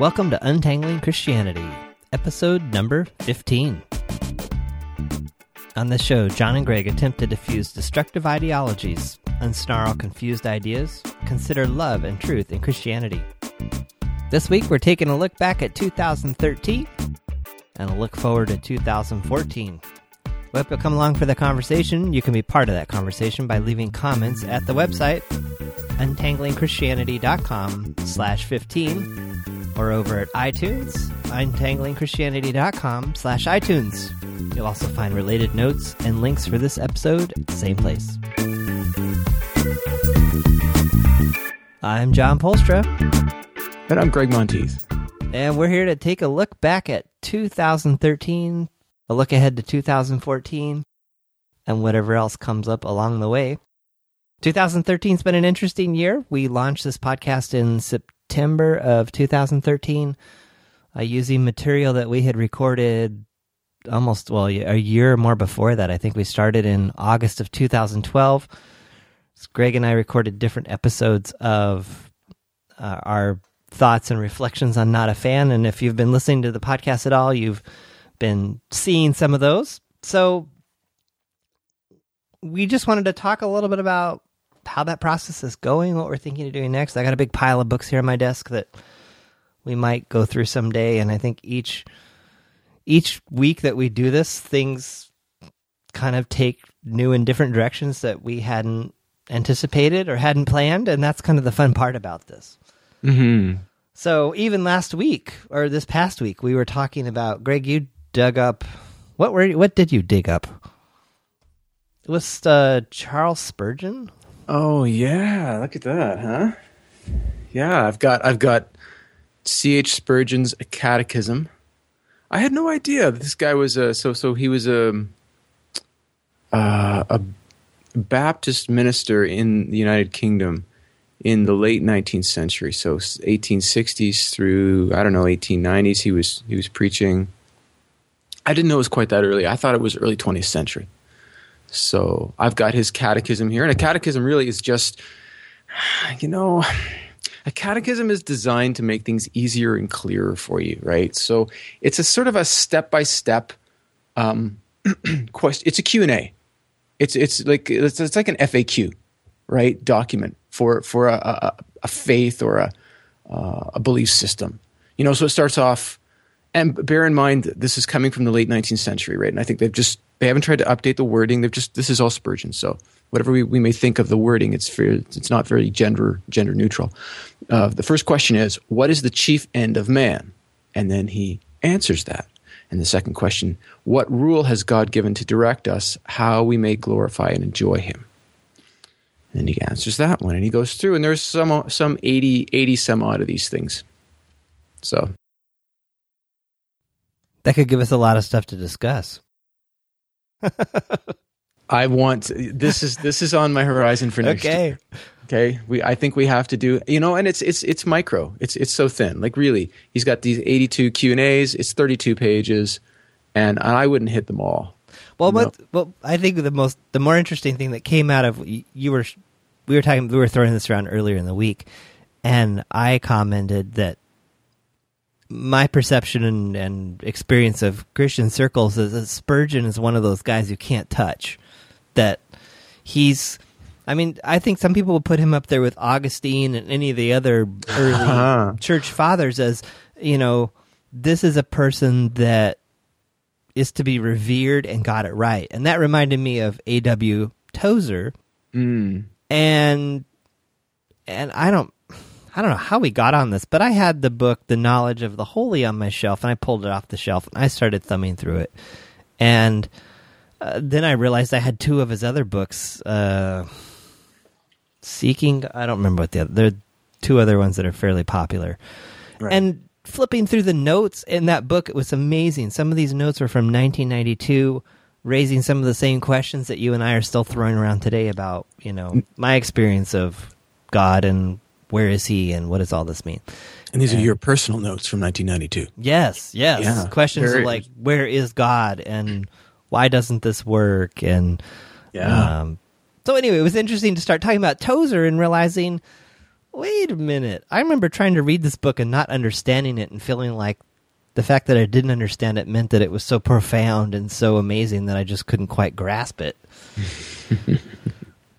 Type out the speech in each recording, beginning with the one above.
Welcome to Untangling Christianity, episode number 15. On this show, John and Greg attempt to diffuse destructive ideologies, unsnarl confused ideas, consider love and truth in Christianity. This week, we're taking a look back at 2013 and a look forward to 2014. We hope you'll come along for the conversation. You can be part of that conversation by leaving comments at the website untanglingchristianity.com slash 15 or over at iTunes, untanglingchristianity.com slash iTunes. You'll also find related notes and links for this episode at the same place. I'm John Polstra. And I'm Greg Monteith. And we're here to take a look back at 2013, a look ahead to 2014, and whatever else comes up along the way. 2013's been an interesting year. We launched this podcast in September of 2013, uh, using material that we had recorded almost, well, a year or more before that. I think we started in August of 2012. Greg and I recorded different episodes of uh, our thoughts and reflections on Not a Fan. And if you've been listening to the podcast at all, you've been seeing some of those. So we just wanted to talk a little bit about how that process is going, what we're thinking of doing next. I got a big pile of books here on my desk that we might go through someday, and I think each each week that we do this, things kind of take new and different directions that we hadn't anticipated or hadn't planned, and that's kind of the fun part about this. Mm-hmm. So even last week or this past week, we were talking about Greg. You dug up what were you, what did you dig up? It was uh, Charles Spurgeon. Oh yeah, look at that, huh? Yeah, I've got I've got C.H. Spurgeon's a Catechism. I had no idea that this guy was a so so he was a uh, a Baptist minister in the United Kingdom in the late 19th century. So 1860s through I don't know 1890s. He was he was preaching. I didn't know it was quite that early. I thought it was early 20th century. So I've got his catechism here, and a catechism really is just, you know, a catechism is designed to make things easier and clearer for you, right? So it's a sort of a step by step question. It's a Q and A. It's it's like it's, it's like an FAQ, right? Document for for a, a, a faith or a uh, a belief system. You know, so it starts off, and bear in mind this is coming from the late 19th century, right? And I think they've just they haven't tried to update the wording. They've just this is all Spurgeon. So whatever we, we may think of the wording, it's it's not very gender gender neutral. Uh, the first question is, what is the chief end of man? And then he answers that. And the second question, what rule has God given to direct us how we may glorify and enjoy Him? And he answers that one, and he goes through, and there's some some 80, 80 some odd of these things. So That could give us a lot of stuff to discuss. I want this is this is on my horizon for next Okay. year. Okay, we I think we have to do you know, and it's it's it's micro. It's it's so thin. Like really, he's got these eighty two Q and A's. It's thirty two pages, and I wouldn't hit them all. Well, what, well, I think the most, the more interesting thing that came out of you were, we were talking, we were throwing this around earlier in the week, and I commented that my perception and, and experience of Christian circles is that Spurgeon is one of those guys you can't touch. That he's, I mean, I think some people would put him up there with Augustine and any of the other early Uh-huh. church fathers as, you know, this is a person that is to be revered and got it right. And that reminded me of A.W. Tozer. Mm. And and I don't I don't know how we got on this, but I had the book The Knowledge of the Holy on my shelf and I pulled it off the shelf and I started thumbing through it. And uh, then I realized I had two of his other books uh Seeking I don't remember what the other there are two other ones that are fairly popular. Right. And flipping through the notes in that book, it was amazing. Some of these notes were from 1992, raising some of the same questions that you and I are still throwing around today about, you know, my experience of God and where is He and what does all this mean. And these are your personal notes from 1992. Yes, yes. Yeah, questions very- of like, where is God and why doesn't this work? And Yeah. um, so anyway, it was interesting to start talking about Tozer and realizing wait a minute. I remember trying to read this book and not understanding it and feeling like the fact that I didn't understand it meant that it was so profound and so amazing that I just couldn't quite grasp it.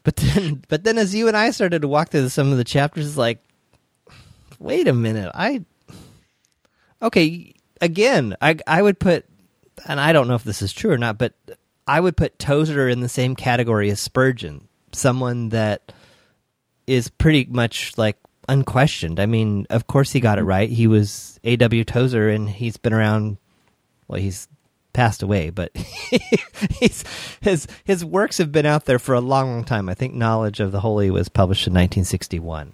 but then, but then, as you and I started to walk through some of the chapters, it's like, wait a minute, I okay. Again, I I would put, and I don't know if this is true or not, but I would put Tozer in the same category as Spurgeon, someone that is pretty much like unquestioned. I mean, of course he got it mm-hmm. right. He was A.W. Tozer, and he's been around. Well, he's passed away, but he's, his his works have been out there for a long, long time. I think Knowledge of the Holy was published in 1961.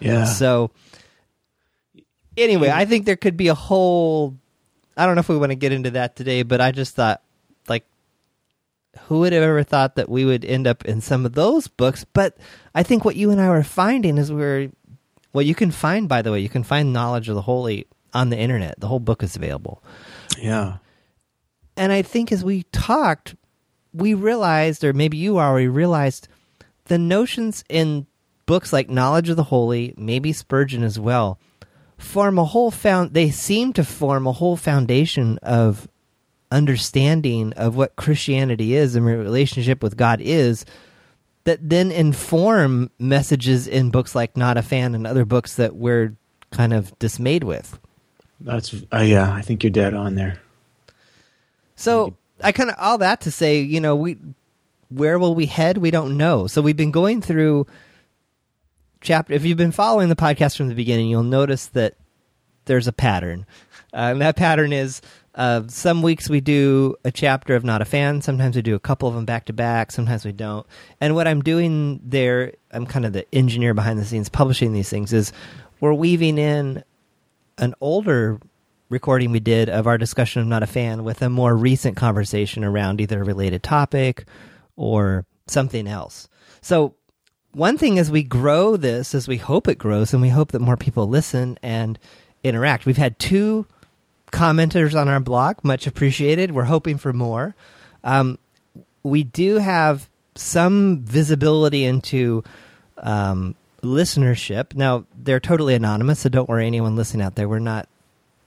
Yeah. So anyway, I think there could be a whole. I don't know if we want to get into that today, but I just thought, like, who would have ever thought that we would end up in some of those books? But I think what you and I were finding is we're, well, you can find, by the way, you can find Knowledge of the Holy on the internet. The whole book is available. Yeah. And I think as we talked, we realized, or maybe you already realized, the notions in books like Knowledge of the Holy, maybe Spurgeon as well, form a whole found. They seem to form a whole foundation of understanding of what Christianity is and relationship with God is. That then inform messages in books like Not a Fan and other books that we're kind of dismayed with. That's uh, yeah. I think you're dead on there. So I kind of all that to say, you know, we where will we head? We don't know. So we've been going through chapter. If you've been following the podcast from the beginning, you'll notice that there's a pattern, uh, and that pattern is uh, some weeks we do a chapter of Not a Fan. Sometimes we do a couple of them back to back. Sometimes we don't. And what I'm doing there, I'm kind of the engineer behind the scenes publishing these things. Is we're weaving in an older recording we did of our discussion of Not a Fan with a more recent conversation around either a related topic or something else. So, one thing as we grow this, as we hope it grows, and we hope that more people listen and interact. We've had two commenters on our blog, much appreciated. We're hoping for more. Um, we do have some visibility into um, listenership. Now, they're totally anonymous, so don't worry, anyone listening out there. We're not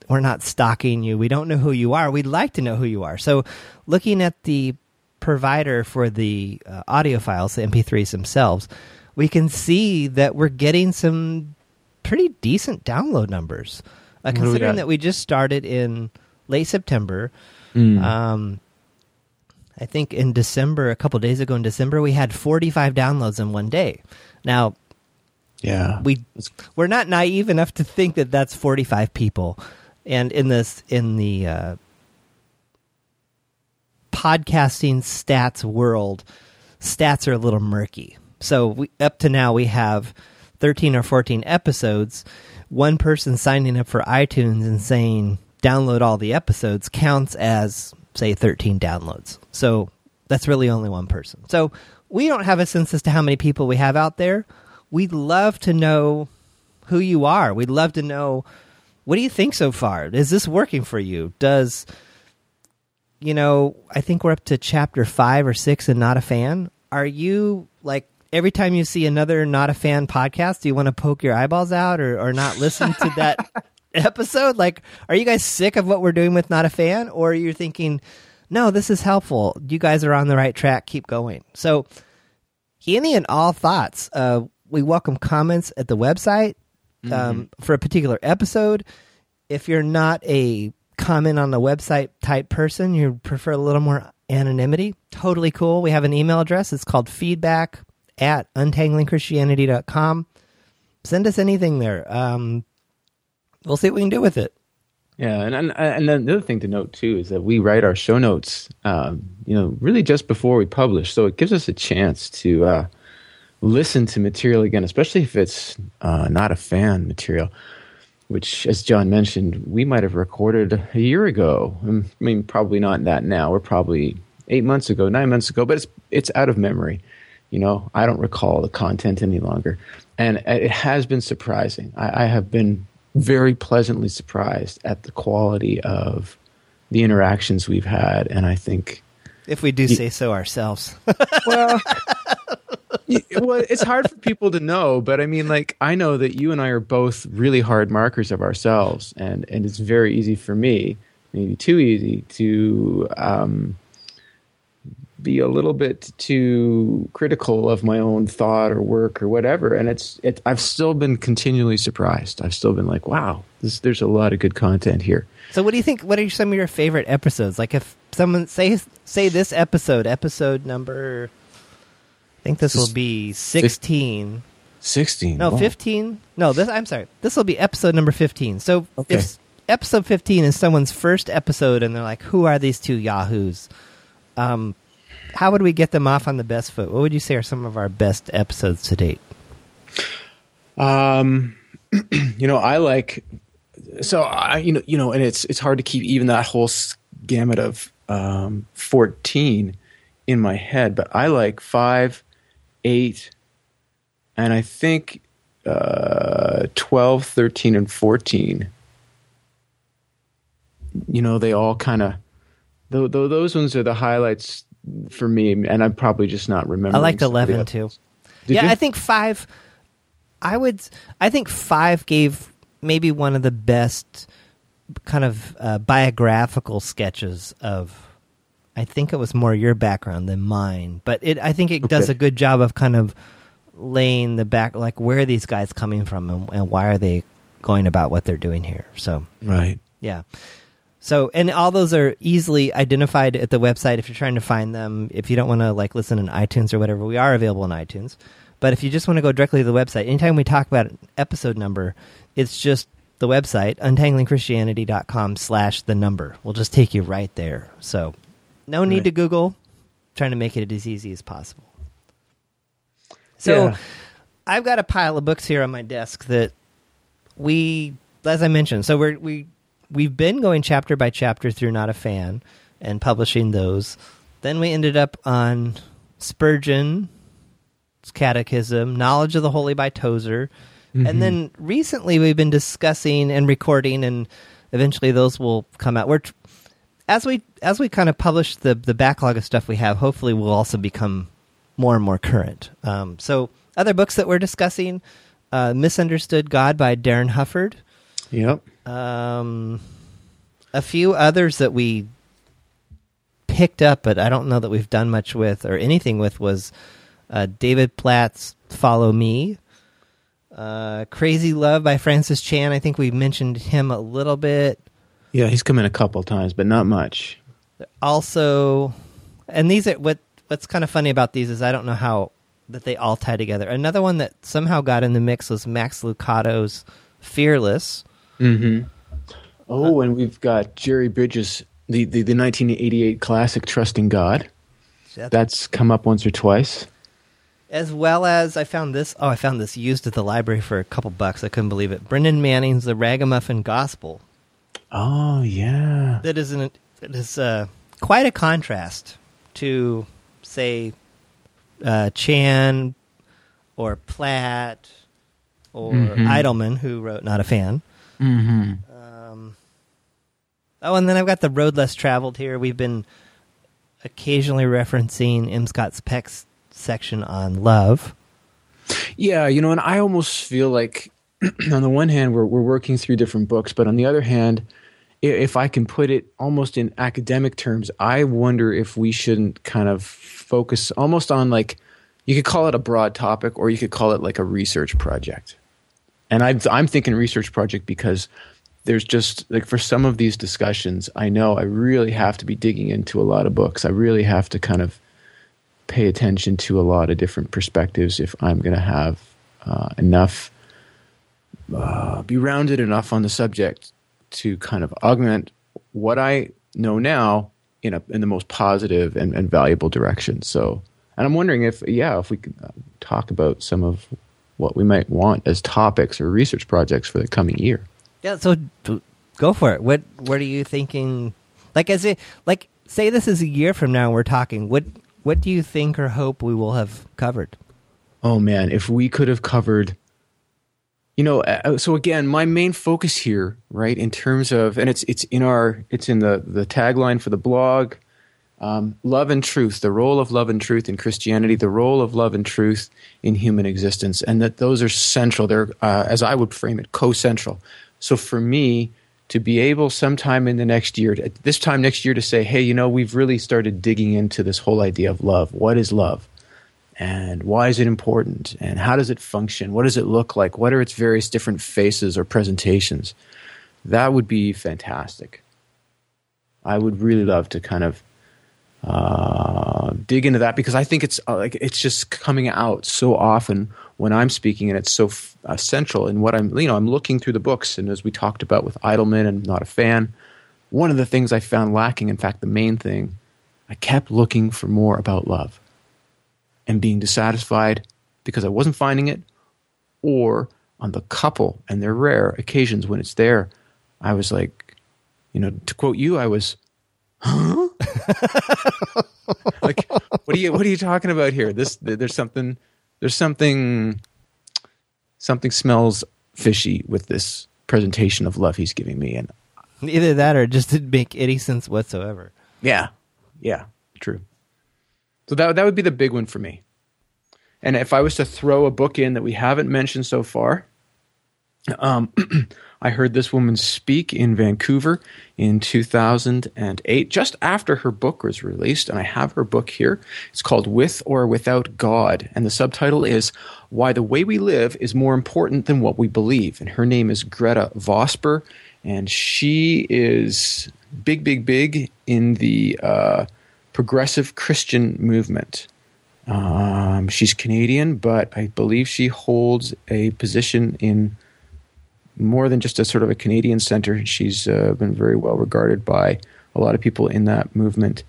we're not stalking you. We don't know who you are. We'd like to know who you are. So, looking at the provider for the uh, audio files, the MP3s themselves, we can see that we're getting some pretty decent download numbers. Uh, considering that we just started in late September, Mm. um, I think in December, a couple days ago in December, we had 45 downloads in one day. Now, yeah. we we're not naive enough to think that that's 45 people and in this in the uh, podcasting stats world stats are a little murky. So we, up to now we have 13 or 14 episodes. One person signing up for itunes and saying download all the episodes counts as say 13 downloads. So that's really only one person. So we don't have a sense as to how many people we have out there. We'd love to know who you are. We'd love to know what do you think so far? Is this working for you? Does you know? I think we're up to chapter five or six, and not a fan. Are you like every time you see another not a fan podcast, do you want to poke your eyeballs out or or not listen to that episode? Like, are you guys sick of what we're doing with not a fan, or you're you thinking, no, this is helpful. You guys are on the right track. Keep going. So, any and all thoughts. Uh, we welcome comments at the website um, for a particular episode. If you're not a comment on the website type person, you prefer a little more anonymity, totally cool. We have an email address. It's called feedback at untanglingchristianity.com. Send us anything there. Um, we'll see what we can do with it. Yeah, and and and then the other thing to note too is that we write our show notes, um, you know, really just before we publish, so it gives us a chance to uh, listen to material again, especially if it's uh, not a fan material. Which, as John mentioned, we might have recorded a year ago. I mean, probably not that now. We're probably eight months ago, nine months ago, but it's it's out of memory. You know, I don't recall the content any longer, and it has been surprising. I, I have been very pleasantly surprised at the quality of the interactions we've had, and I think If we do say so ourselves. well, well, it's hard for people to know, but I mean, like, I know that you and I are both really hard markers of ourselves, and and it's very easy for me, maybe too easy, to um, be a little bit too critical of my own thought or work or whatever. And it's it. I've still been continually surprised. I've still been like, wow, this, there's a lot of good content here. So, what do you think? What are some of your favorite episodes? Like, if someone say say this episode, episode number, I think this will be sixteen. 16 No, wow. 15. No, this I'm sorry. This will be episode number 15. So Okay. if episode 15 is someone's first episode and they're like, "Who are these two yahoos?" Um how would we get them off on the best foot? What would you say are some of our best episodes to date? Um, you know, I like so I you know you know, and it's it's hard to keep even that whole gamut of um, fourteen in my head, but I like five, eight, and I think uh, 12, 13, and fourteen. You know, they all kind of th- th- those ones are the highlights for me, and I'm probably just not remembering. I liked the 11 too. Did yeah, you? I think 5 I would I think 5 gave maybe one of the best kind of uh, biographical sketches of I think it was more your background than mine, but it I think it does a good job of kind of laying the back like where are these guys coming from and, and why are they going about what they're doing here. So, Right. yeah. So, and all those are easily identified at the website if you're trying to find them. If you don't want to like listen in iTunes or whatever, we are available in iTunes. But if you just want to go directly to the website, anytime we talk about an episode number, it's just the website, untanglingchristianity.com slash the number. We'll just take you right there. So, no need Right. to Google. Trying to make it as easy as possible. So, Yeah. I've got a pile of books here on my desk that we, as I mentioned, so we're, we we've been going chapter by chapter through Not a Fan and publishing those. Then we ended up on Spurgeon's Catechism, Knowledge of the Holy by Tozer, and mm-hmm. then recently we've been discussing and recording, and eventually those will come out. We're as we as we kind of publish the the backlog of stuff we have. Hopefully, we'll also become more and more current. Um, so, other books that we're discussing: uh, "Misunderstood God" by Darin Hufford. Yep. Um, a few others that we picked up, but I don't know that we've done much with or anything with was uh, David Platt's "Follow Me." Uh, "Crazy Love" by Francis Chan. I think we mentioned him a little bit. Yeah, he's come in a couple times, but not much. also and these are what what's kind of funny about these is I don't know how that they all tie together. Another one that somehow got in the mix was Max Lucado's Fearless. Mm-hmm. Oh, and we've got Jerry Bridges, the, the, the 1988 classic Trusting God. That's- That's come up once or twice. as well as I found this oh I found this used at the library for a couple bucks. I couldn't believe it. Brennan Manning's The Ragamuffin Gospel. Oh, yeah. That is an it is uh, quite a contrast to say uh, Chan or Platt or Mhm. Idleman, who wrote Not a Fan. Mm-hmm. Um, oh, and then I've got the road less traveled here. We've been occasionally referencing M. Scott Peck's section on love. Yeah, you know, and I almost feel like, on the one hand, we're we're working through different books, but on the other hand, i- if I can put it almost in academic terms, I wonder if we shouldn't kind of focus almost on like you could call it a broad topic, or you could call it like a research project. And I'm I'm thinking research project because there's just like for some of these discussions, I know I really have to be digging into a lot of books. I really have to kind of pay attention to a lot of different perspectives if I'm going to have uh, enough, uh, be rounded enough on the subject to kind of augment what I know now in a in the most positive and, and valuable direction. So, and I'm wondering if yeah, if we could uh, talk about some of what we might want as topics or research projects for the coming year. Yeah, so go for it. What what are you thinking? Like as it like say this is a year from now we're talking. What what do you think or hope we will have covered? Oh man, if we could have covered you know, uh, so again, my main focus here, right, in terms of and it's it's in our it's in the the tagline for the blog Um, love and truth, the role of love and truth in Christianity, the role of love and truth in human existence, and that those are central. They're, uh, as I would frame it, co central. So for me, to be able sometime in the next year, at this time next year, to say, hey, you know, we've really started digging into this whole idea of love. What is love? And why is it important? And how does it function? What does it look like? What are its various different faces or presentations? That would be fantastic. I would really love to kind of uh, dig into that because I think it's uh, like it's just coming out so often when I'm speaking, and it's so f- uh, central in what I'm. You know, I'm looking through the books, and as we talked about with Idleman and not a fan, one of the things I found lacking, in fact, the main thing, I kept looking for more about love, and being dissatisfied because I wasn't finding it, or on the couple and their rare occasions when it's there, I was like, you know, to quote you, I was huh? like, what are you what are you talking about here? This there's something there's something something smells fishy with this presentation of love he's giving me, and either that or it just didn't make any sense whatsoever. Yeah, yeah, true. So that that would be the big one for me. And if I was to throw a book in that we haven't mentioned so far, um, I heard this woman speak in Vancouver in 2008, just after her book was released. And I have her book here. It's called With or Without God. And the subtitle is Why the Way We Live is More Important Than What We Believe. And her name is Gretta Vosper. And she is big, big, big in the uh, progressive Christian movement. Um, she's Canadian, but I believe she holds a position in more than just a sort of a Canadian center. She's uh, been very well regarded by a lot of people in that movement.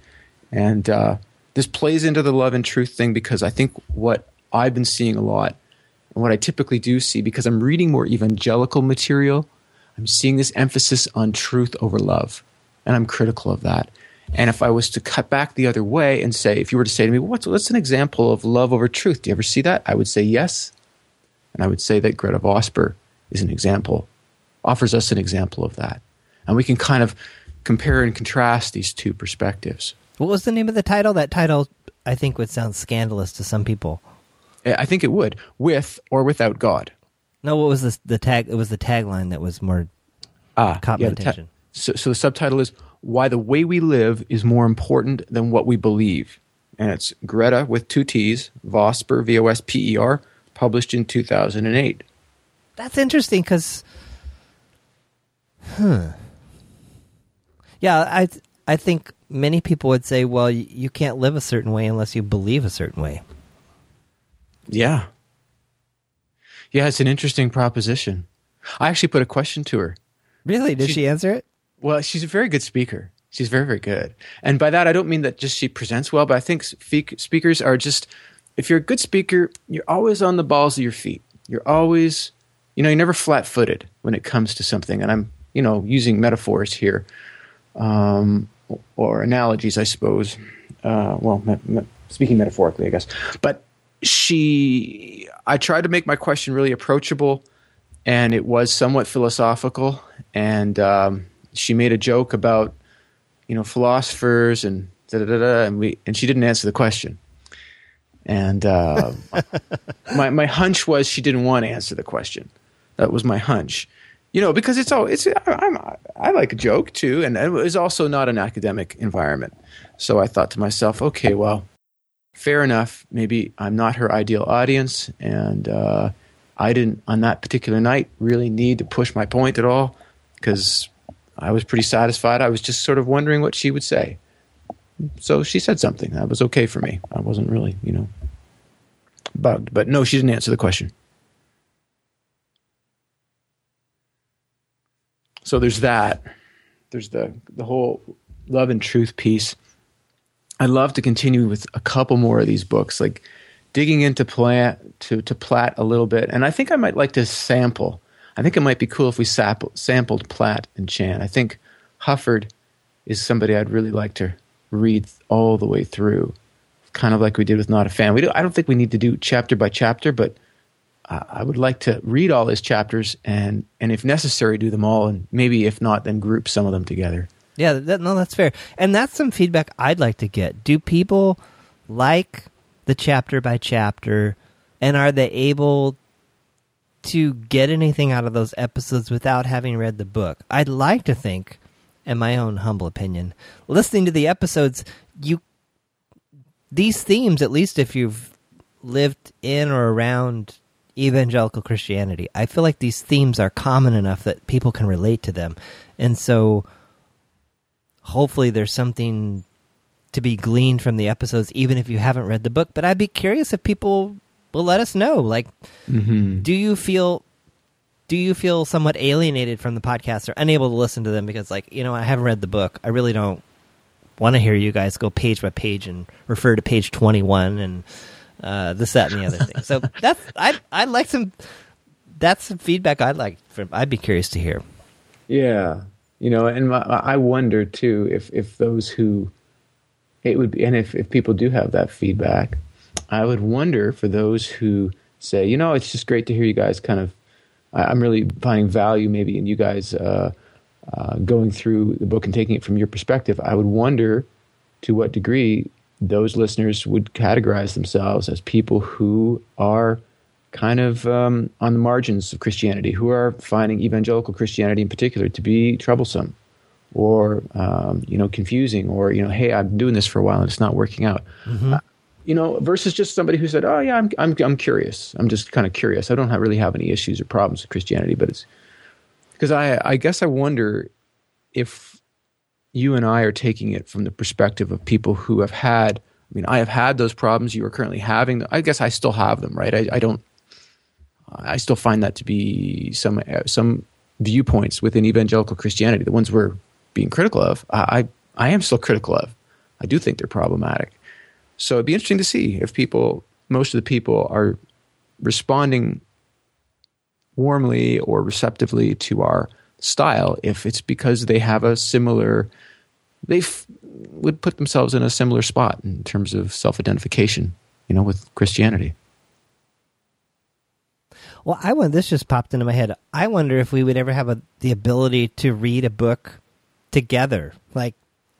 And uh, this plays into the love and truth thing because I think what I've been seeing a lot and what I typically do see because I'm reading more evangelical material, I'm seeing this emphasis on truth over love. And I'm critical of that. And if I was to cut back the other way and say, if you were to say to me, what's, what's an example of love over truth? Do you ever see that? I would say yes. And I would say that Gretta Vosper is an example, offers us an example of that. And we can kind of compare and contrast these two perspectives. What was the name of the title? That title, I think, would sound scandalous to some people. I think it would, with or without God. No, what was this, the tag? It was the tagline that was more ah, caught yeah, my attention. Ta- so, so the subtitle is "Why the Way We Live is More Important Than What We Believe," and it's Gretta with two T's, Vosper, V O S P E R, published in two thousand and eight that's interesting because, huh? Yeah, I I think many people would say, well, you can't live a certain way unless you believe a certain way. Yeah. Yeah, it's an interesting proposition. I actually put a question to her. Really? Did she, she answer it? Well, she's a very good speaker. She's very, very good. And by that, I don't mean that just she presents well, but I think speakers are just, if you're a good speaker, you're always on the balls of your feet. You're always you know, you're never flat footed when it comes to something. And I'm, you know, using metaphors here um, or analogies, I suppose. Uh, well, me- me- speaking metaphorically, I guess. But she, I tried to make my question really approachable, and it was somewhat philosophical. And um, she made a joke about, you know, philosophers and da da da, and we, and she didn't answer the question. And uh, my my hunch was she didn't want to answer the question. That was my hunch. You know, because it's all it's I'm I like a joke too, and it was also not an academic environment. So I thought to myself, okay, well, fair enough. Maybe I'm not her ideal audience, and uh, I didn't on that particular night really need to push my point at all because I was pretty satisfied. I was just sort of wondering what she would say. So she said something that was okay for me. I wasn't really, you know, bugged. But no, she didn't answer the question. So there's that. There's the the whole love and truth piece. I'd love to continue with a couple more of these books, like digging into plant to to Platt a little bit, and I think I might like to sample. I think it might be cool if we sample, sampled Platt and Chan. I think Hufford is somebody I'd really like to read all the way through, kind of like we did with Not a Fan. We do, I don't think we need to do chapter by chapter, but I would like to read all his chapters and, and if necessary, do them all, and maybe if not, then group some of them together. Yeah, that, no, that's fair. And that's some feedback I'd like to get. Do people like the chapter by chapter, and are they able to get anything out of those episodes without having read the book? I'd like to think, in my own humble opinion, listening to the episodes, you these themes, at least if you've lived in or around evangelical Christianity, I feel like these themes are common enough that people can relate to them. And so hopefully there's something to be gleaned from the episodes, even if you haven't read the book. But I'd be curious if people will let us know. Like, Mm-hmm. do you feel do you feel somewhat alienated from the podcast or unable to listen to them because like you know i haven't read the book i really don't want to hear you guys go page by page and refer to page 21 and uh, this that and the other thing so that's i i like some that's some feedback i'd like from i'd be curious to hear Yeah, you know, and my, I wonder too if if those who it would be, and if if people do have that feedback, I would wonder for those who say, you know, it's just great to hear you guys kind of. I'm really finding value maybe in you guys uh, uh, going through the book and taking it from your perspective. I would wonder to what degree those listeners would categorize themselves as people who are kind of um, on the margins of Christianity, who are finding evangelical Christianity in particular to be troublesome or um, you know confusing, or you know, hey, I'm doing this for a while and it's not working out. Uh, you know, versus just somebody who said, "Oh yeah, I'm I'm I'm curious. I'm just kind of curious. I don't have, really have any issues or problems with Christianity, but it's because I I guess I wonder if you and I are taking it from the perspective of people who have had. I mean, I have had those problems you are currently having. I guess I still have them, right? I, I don't. I still find that to be some some viewpoints within evangelical Christianity, the ones we're being critical of. I I am still critical of. I do think they're problematic. So it'd be interesting to see if people, most of the people, are responding warmly or receptively to our style. If it's because they have a similar, they f- would put themselves in a similar spot in terms of self-identification, you know, with Christianity. well i want this just popped into my head i wonder if we would ever have a, the ability to read a book together like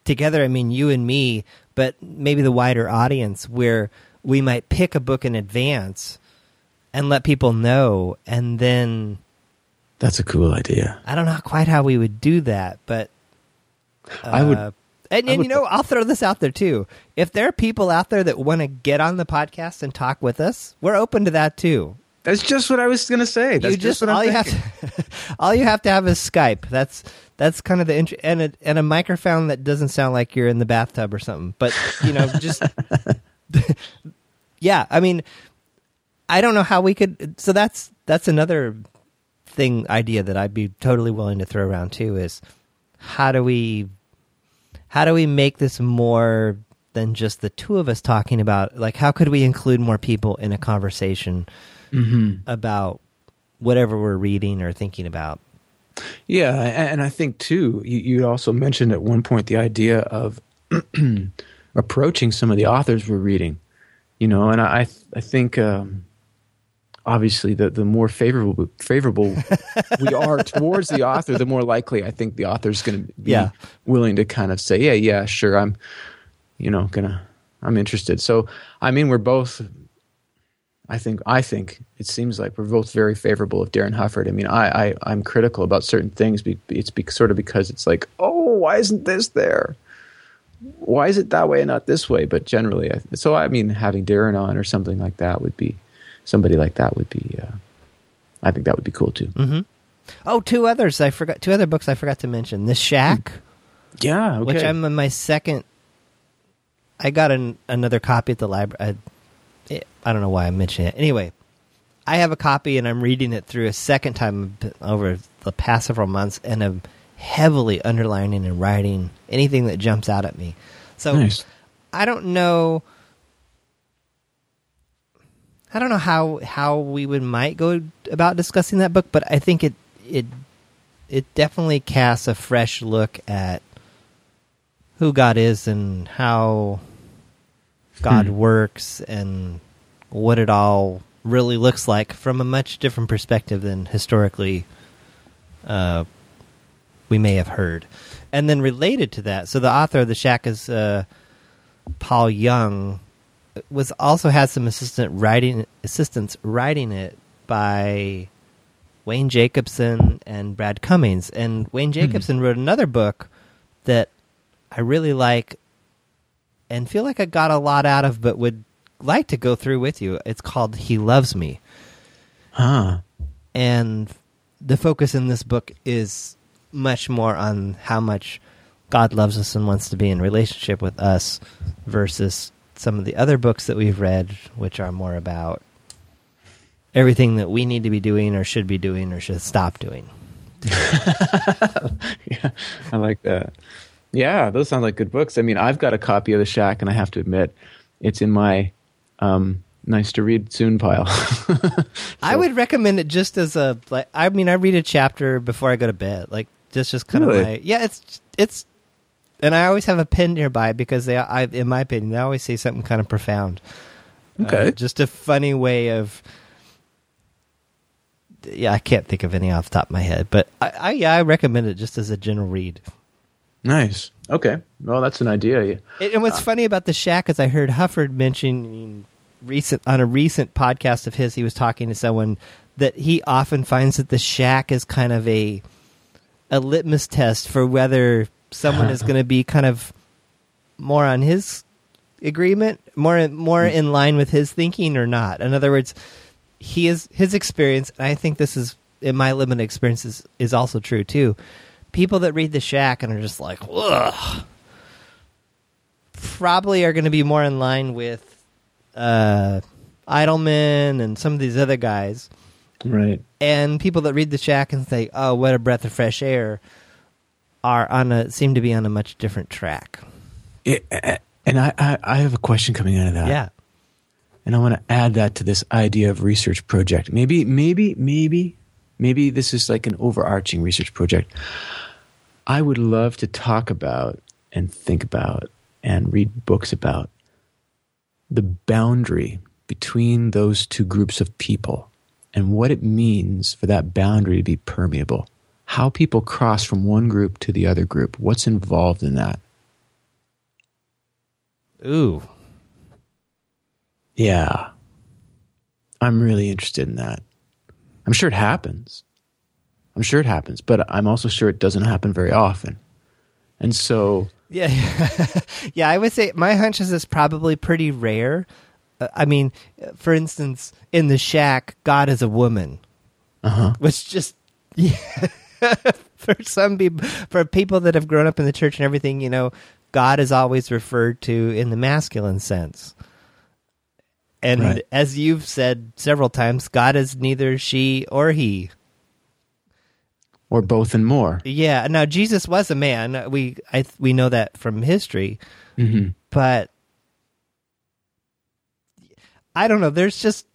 together i mean you and me but maybe the wider audience where we might pick a book in advance and let people know and then That's a cool idea. i don't know quite how we would do that but I would- uh, and, and would- you know i'll throw this out there too if there are people out there that want to get on the podcast and talk with us we're open to that too That's just what I was going to say. That's you just, what I'm all you have to, all you have to have is Skype. That's that's kind of the int- and a and a microphone that doesn't sound like you're in the bathtub or something. But you know, just yeah. I mean, I don't know how we could. So that's that's another thing idea that I'd be totally willing to throw around too. Is how do we how do we make this more than just the two of us talking about? Like, how could we include more people in a conversation? About whatever we're reading or thinking about. Yeah, and I think too, you, you also mentioned at one point the idea of approaching some of the authors we're reading. You know, and I I- I think um, obviously the the more favorable favorable we are towards the author, the more likely I think the author's going to be Yeah. willing to kind of say, yeah, yeah, sure, I'm, you know, gonna I'm interested. So I mean, we're both I think I think it seems like we're both very favorable of Darin Hufford. I mean, I, I I'm critical about certain things. It's be, sort of because it's like, oh, why isn't this there? Why is it that way and not this way? But generally, I, so I mean, having Darren on or something like that would be somebody like that would be. Uh, I think that would be cool too. Mm-hmm. Oh, two others I forgot. Two other books I forgot to mention. The Shack, hmm. Yeah, okay. which I'm in my second. I got an, another copy at the library. Uh, I, it, I don't know why I mentioned it. Anyway, I have a copy and I'm reading it through a second time over the past several months, and I'm heavily underlining and writing anything that jumps out at me. So Nice. I don't know. I don't know how how we would might go about discussing that book, but I think it it it definitely casts a fresh look at who God is and how God Hmm. works and what it all really looks like from a much different perspective than historically uh, we may have heard. And then related to that, so the author of the Shack is uh, Paul Young, was also had some assistant writing assistants writing it by Wayne Jacobsen and Brad Cummings. And Wayne Jacobsen wrote another book that I really like and feel like I got a lot out of, but would like to go through with you. It's called He Loves Me. Huh. And the focus in this book is much more on how much God loves us and wants to be in relationship with us versus some of the other books that we've read, which are more about everything that we need to be doing or should be doing or should stop doing. yeah, I like that. Yeah, those sound like good books. I mean, I've got a copy of The Shack, and I have to admit, it's in my um, nice to read soon pile. I would recommend it just as a like. I mean, I read a chapter before I go to bed. Like, just just kind Really? of my yeah. It's it's, and I always have a pen nearby because they, I, in my opinion, they always say something kind of profound. Uh, Okay. just a funny way of. Yeah, I can't think of any off the top of my head, but I, I yeah, I recommend it just as a general read. Nice. Okay. Well, that's an idea. And and what's uh, funny about the shack is I heard Hufford mention recent on a recent podcast of his. He was talking to someone that he often finds that the shack is kind of a a litmus test for whether someone is going to be kind of more on his agreement, more more in line with his thinking or not. In other words, he is his experience. And I think this is in my limited experience is, is also true too. People that read the shack and are just like, ugh probably are going to be more in line with uh, Idleman and some of these other guys. Right. And people that read the shack and say, "Oh, what a breath of fresh air," are on a seem to be on a much different track. It, and I, I, I have a question coming out of that. yeah, and I want to add that to this idea of research project. Maybe, maybe, maybe, maybe this is like an overarching research project. I would love to talk about and think about and read books about the boundary between those two groups of people and what it means for that boundary to be permeable. How people cross from one group to the other group. What's involved in that? ooh, Yeah. I'm really interested in that. I'm sure it happens. I'm sure it happens, but I'm also sure it doesn't happen very often. And so, yeah, yeah. I would say my hunch is it's probably pretty rare. Uh, I mean, for instance, in the shack, God is a woman. uh-huh. which just yeah, for some people for people that have grown up in the church and everything you know god is always referred to in the masculine sense and Right. as you've said several times god is neither she or he or both and more. yeah now jesus was a man we i we know that from history Mm-hmm. but I don't know. There's just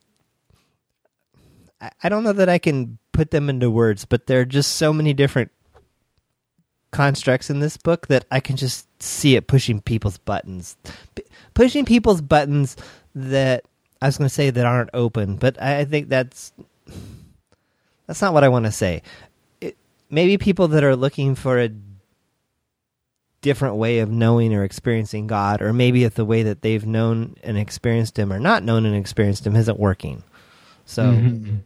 I- I don't know that I can put them into words, but there are just so many different constructs in this book that I can just see it pushing people's buttons, P- pushing people's buttons that I was going to say that aren't open, but I, think that's that's not what I want to say. It, maybe people that are looking for a different way of knowing or experiencing God, or maybe if the way that they've known and experienced Him or not known and experienced Him isn't working. So, Mm-hmm.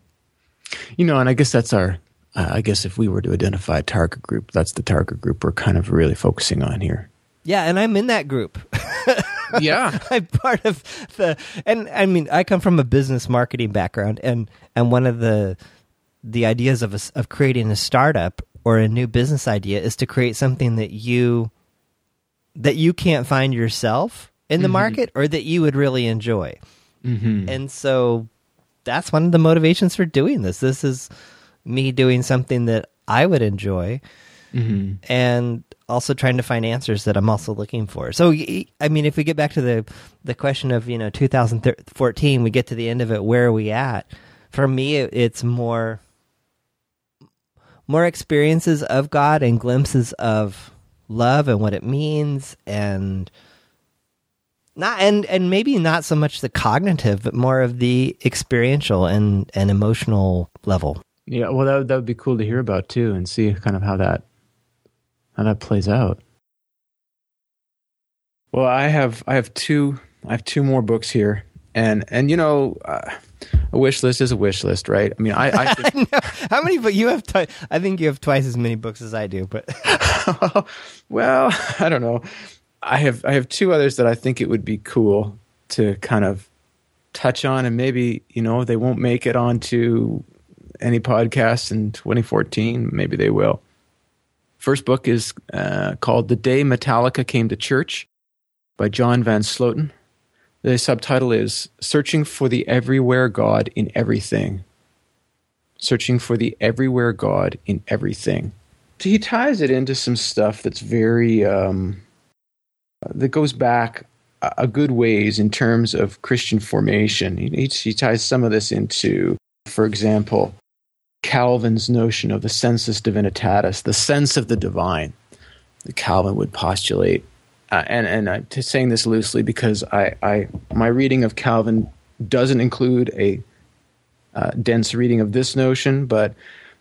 You know, and I guess that's our, uh, I guess if we were to identify a target group, that's the target group we're kind of really focusing on here. yeah, and I'm in that group. Yeah. I'm part of the, and I mean, I come from a business marketing background, and and one of the the ideas of a, of creating a startup or a new business idea is to create something that you that you can't find yourself in the market or that you would really enjoy. Mm-hmm. And so that's one of the motivations for doing this. This is me doing something that I would enjoy Mm-hmm. and also trying to find answers that I'm also looking for. So I mean if we get back to the the question of, you know, 2014, we get to the end of it where are we at? For me it's more more experiences of God and glimpses of love and what it means and not and and maybe not so much the cognitive but more of the experiential and and emotional level Yeah, well, that would, that would be cool to hear about too, and see kind of how that how that plays out. Well, I have I have two I have two more books here, and and you know, uh, a wish list is a wish list, right? I mean, I, I think, How many? But you have. I think you have twice as many books as I do. But well, I don't know. I have I have two others that I think it would be cool to kind of touch on, and maybe you know they won't make it onto any podcasts in 2014. Maybe they will. First book is uh, called "The Day Metallica Came to Church" by John Van Sloten. The subtitle is "Searching for the Everywhere God in Everything." Searching for the everywhere God in everything. So he ties it into some stuff that's very um, that goes back a good ways in terms of Christian formation. He, he ties some of this into, for example, Calvin's notion of the sensus divinitatis, the sense of the divine. That Calvin would postulate, uh, and and I'm saying this loosely because I, I my reading of Calvin doesn't include a uh, dense reading of this notion, but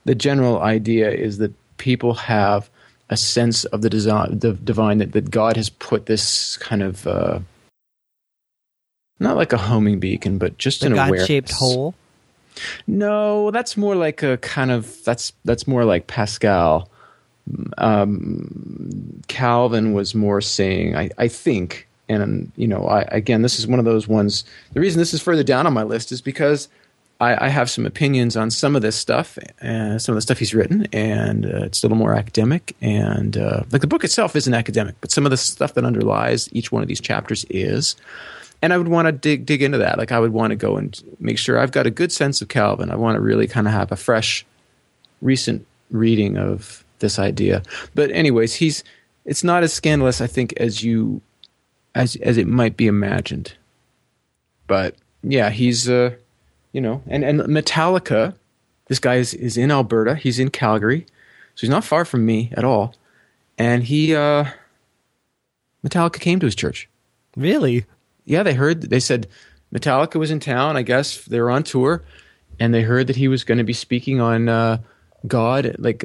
the general idea is that people have a sense of the, design, the divine that, that God has put this kind of uh, not like a homing beacon, but just the an God awareness. shaped hole. No, that's more like a kind of that's that's more like Pascal. Um, Calvin was more saying, I, I think, and you know, I again, this is one of those ones. The reason this is further down on my list is because I, I have some opinions on some of this stuff, uh, some of the stuff he's written, and uh, it's a little more academic. And uh, like the book itself isn't academic, but some of the stuff that underlies each one of these chapters is and I would want to dig dig into that. Like I would want to go and make sure I've got a good sense of Calvin. I want to really kind of have a fresh, recent reading of this idea. But anyways, he's it's not as scandalous, I think, as you as as it might be imagined. But yeah, he's uh, you know, and and Metallica. This guy is is in Alberta. He's in Calgary, so he's not far from me at all. And he uh, Metallica came to his church Really? Yeah, they heard. They said Metallica was in town. I guess they were on tour, and they heard that he was going to be speaking on uh, God, like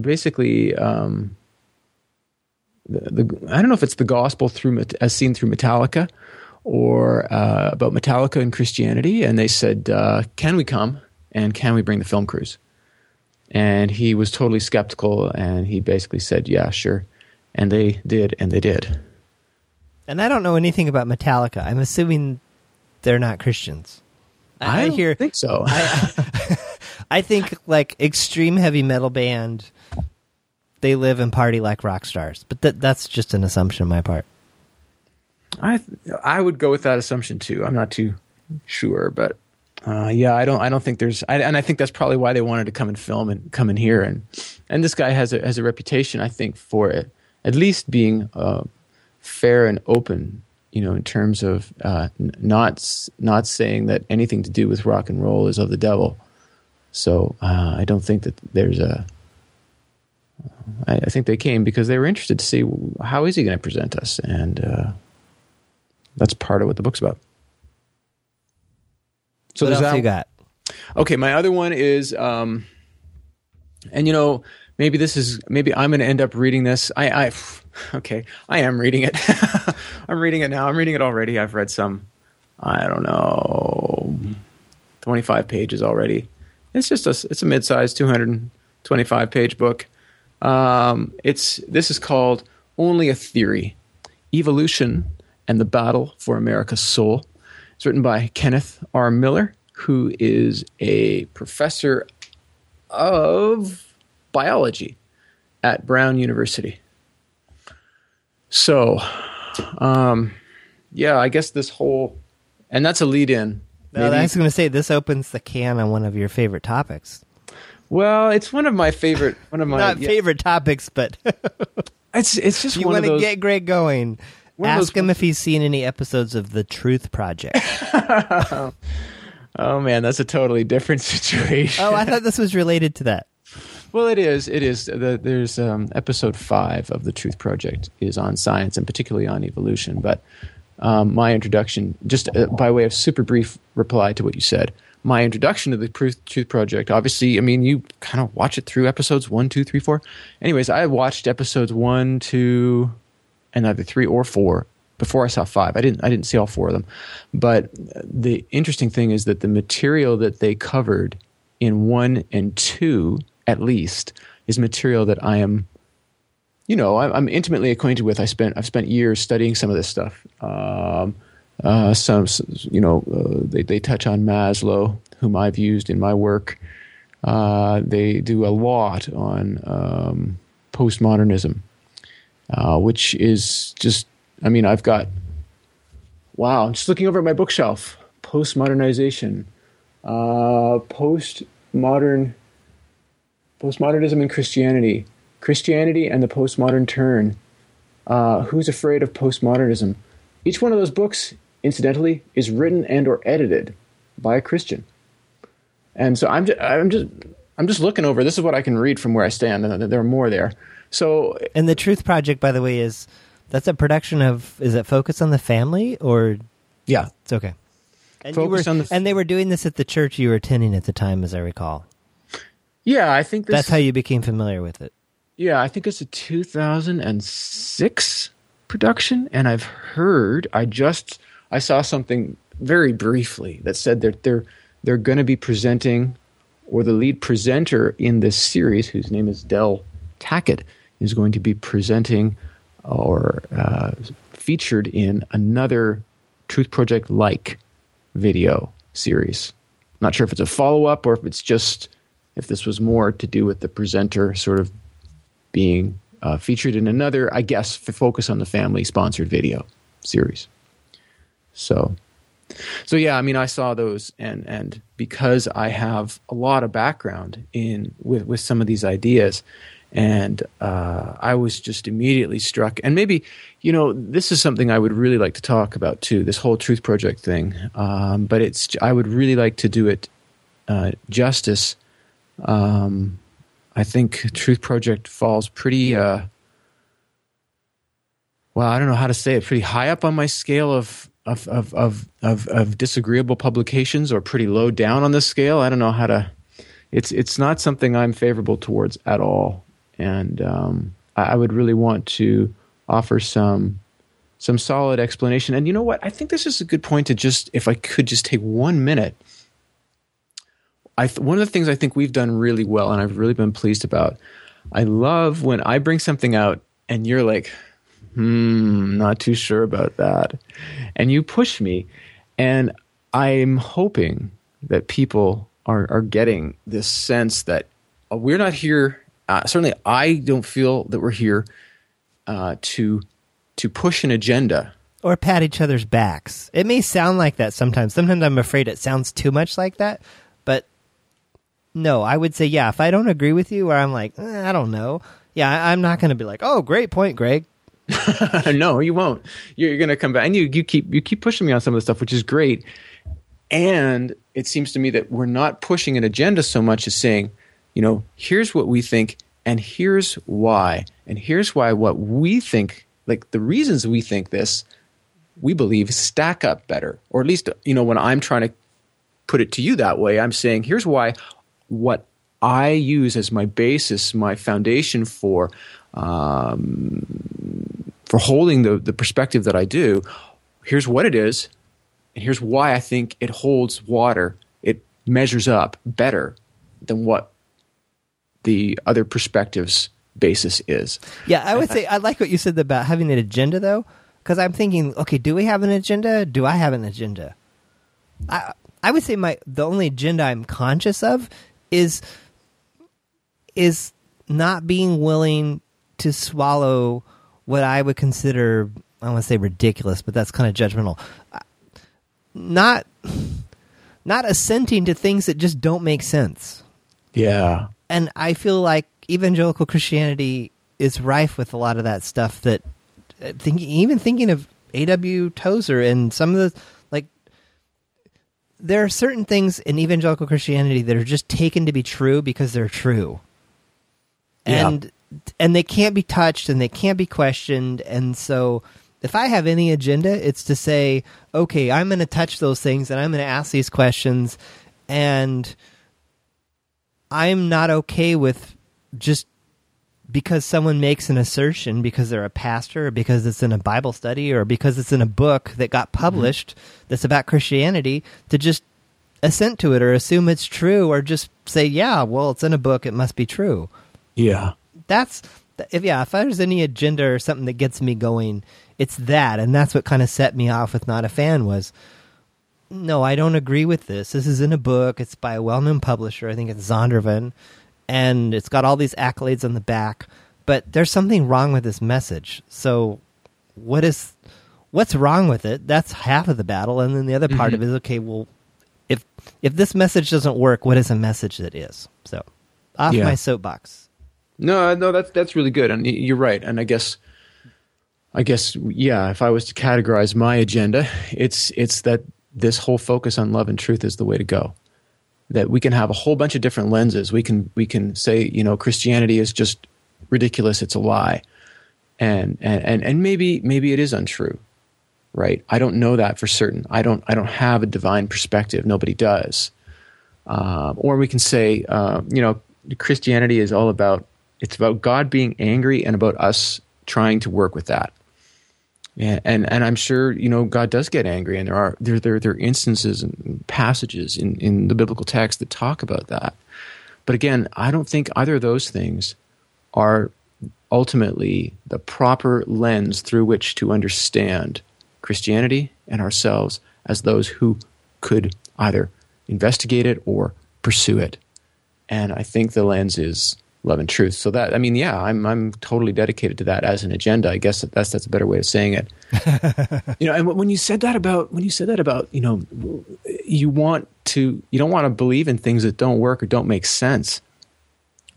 basically. Um, the, the, I don't know if it's the gospel through as seen through Metallica, or uh, about Metallica and Christianity. And they said, uh, "Can we come? And can we bring the film crews?" And he was totally skeptical, and he basically said, "Yeah, sure." And they did, and they did. And I don't know anything about Metallica. I'm assuming they're not Christians. I, I don't hear. think so. I, I think like extreme heavy metal band. They live and party like rock stars, but that that's just an assumption on my part. I I would go with that assumption too. I'm not too sure, but uh, yeah, I don't I don't think there's I, and I think that's probably why they wanted to come and film and come in here and and this guy has a has a reputation I think for it at least being uh, fair and open, you know, in terms of uh, n- not not saying that anything to do with rock and roll is of the devil. So uh, I don't think that there's a. I, I think they came because they were interested to see how is he going to present us, and uh, that's part of what the book's about. So what there's else that you got? Okay, my other one is, um, and you know, maybe this is maybe I'm going to end up reading this. I, I, okay, I am reading it. I'm reading it now. I'm reading it already. I've read some. I don't know, 25 pages already. It's just a it's a mid-sized 225 page book. Um, it's this is called Only a Theory: Evolution and the Battle for America's Soul. It's written by Kenneth R. Miller, who is a professor of biology at Brown University. So, um, yeah, I guess this whole, and that's a lead in. Well, I was going to say this opens the can on one of your favorite topics. Well, it's one of my favorite. One of my Not yeah, favorite topics, but It's it's just you want to get Greg going. One of those Ask him if he's seen any episodes of The Truth Project. oh man, that's a totally different situation. oh, I thought this was related to that. Well, it is. It is. The, there's um, episode five of the Truth Project is on science and particularly on evolution. But um, my introduction, just uh, by way of super brief reply to what you said, my introduction to the Truth, Project. Obviously, I mean, you kind of watch it through episodes one, two, three, four. Anyways, I watched episodes one, two, and either three or four before I saw five. I didn't I didn't see all four of them. But the interesting thing is that the material that they covered in one and two, at least, is material that I am, you know, I'm, intimately acquainted with. I spent I've spent years studying some of this stuff. Um, uh, some, you know, uh, they they touch on Maslow, whom I've used in my work. Uh, they do a lot on um, postmodernism, uh, which is just I mean, I've got, wow, I'm just looking over at my bookshelf. Postmodernization, uh, postmodern, postmodernism and Christianity, Christianity and the postmodern turn. Uh, who's afraid of postmodernism? Each one of those books, incidentally, is written and or edited by a Christian. And so I'm just, I'm just, I'm just looking over. This is what I can read from where I stand, and there are more there. So, and the Truth Project, by the way, is that's a production of. Is it Focus on the Family or? Yeah, it's okay. And Focus were, on the. F- and they were doing this at the church you were attending at the time, as I recall. Yeah, I think that's how you became familiar with it. Yeah, I think it's a 2006 production, and I've heard. I just I saw something very briefly that said that they're they're going to be presenting, or the lead presenter in this series, whose name is Del Tackett, is going to be presenting or uh, featured in another Truth Project like video series. Not sure if it's a follow up or if it's just if this was more to do with the presenter sort of being uh, featured in another, I guess, focus on the family sponsored video series. So, so yeah, I mean, I saw those, and and because I have a lot of background in with with some of these ideas, and uh, I was just immediately struck. And maybe, you know, this is something I would really like to talk about too. This whole Truth Project thing, um, but it's I would really like to do it uh, justice. Um, I think Truth Project falls pretty. Uh, well, I don't know how to say it. Pretty high up on my scale of of, of of of of disagreeable publications, or pretty low down on the scale. I don't know how to. It's it's not something I'm favorable towards at all and um, I, I would really want to offer some some solid explanation. And you know what? I think this is a good point to just, if I could just take one minute. I th- one of the things I think we've done really well, and I've really been pleased about. I love when I bring something out, and you're like, "Hmm, not too sure about that," and you push me, and I'm hoping that people are are getting this sense that uh, we're not here uh, certainly I don't feel that we're here uh, to to push an agenda or pat each other's backs. It may sound like that sometimes. Sometimes I'm afraid it sounds too much like that, no, I would say yeah. If I don't agree with you, or I'm like eh, I don't know, yeah, I'm not going to be like, oh, great point, Greg. no, you won't. You're, you're going to come back, and you you keep you keep pushing me on some of the stuff, which is great. And it seems to me that we're not pushing an agenda so much as saying, you know, here's what we think and here's why. And here's why what we think, like the reasons we think this, we believe stack up better. Or at least, you know, when I'm trying to put it to you that way, I'm saying, here's why what I use as my basis, my foundation for um, for holding the, the perspective that I do. Here's what it is, and here's why I think it holds water. It measures up better than what the other perspectives basis is. Yeah, I would say I like what you said about having an agenda though, because I'm thinking, okay, do we have an agenda? Do I have an agenda? I I would say my the only agenda I'm conscious of is is not being willing to swallow what I would consider I don't want to say ridiculous, but that's kind of judgmental. Not not assenting to things that just don't make sense. Yeah and I feel like evangelical Christianity is rife with a lot of that stuff. That uh, thinking, even thinking of A.W. Tozer and some of the there are certain things in evangelical Christianity that are just taken to be true because they're true, and yeah. and they can't be touched and they can't be questioned, and so. If I have any agenda, it's to say, okay, I'm going to touch those things and I'm going to ask these questions and I'm not okay with just because someone makes an assertion because they're a pastor or because it's in a Bible study or because it's in a book that got published mm-hmm. that's about Christianity to just assent to it or assume it's true or just say, yeah, well, it's in a book, it must be true. Yeah. That's if yeah, if there's any agenda or something that gets me going, it's that, and that's what kind of set me off with not a fan was. No, I don't agree with this. This is in a book. It's by a well-known publisher. I think it's Zondervan, and it's got all these accolades on the back. But there's something wrong with this message. So, what is what's wrong with it? That's half of the battle, and then the other part mm-hmm. of it is okay. Well, if if this message doesn't work, what is a message that is? So, off yeah. my soapbox. No, no, that's that's really good, and you're right. And I guess, I guess, yeah. If I was to categorize my agenda, it's it's that this whole focus on love and truth is the way to go. That we can have a whole bunch of different lenses. We can we can say, you know, Christianity is just ridiculous. It's a lie, and and and, and maybe maybe it is untrue, right? I don't know that for certain. I don't I don't have a divine perspective. Nobody does. Uh, or we can say, uh, you know, Christianity is all about it's about God being angry and about us trying to work with that. And, and and I'm sure you know God does get angry, and there are there there, there are instances and passages in, in the biblical text that talk about that. But again, I don't think either of those things are ultimately the proper lens through which to understand Christianity and ourselves as those who could either investigate it or pursue it. And I think the lens is love and truth. So that I mean, yeah, I'm I'm totally dedicated to that as an agenda. I guess that's that's a better way of saying it. you know, and when you said that about when you said that about you know, you want to you don't want to believe in things that don't work or don't make sense.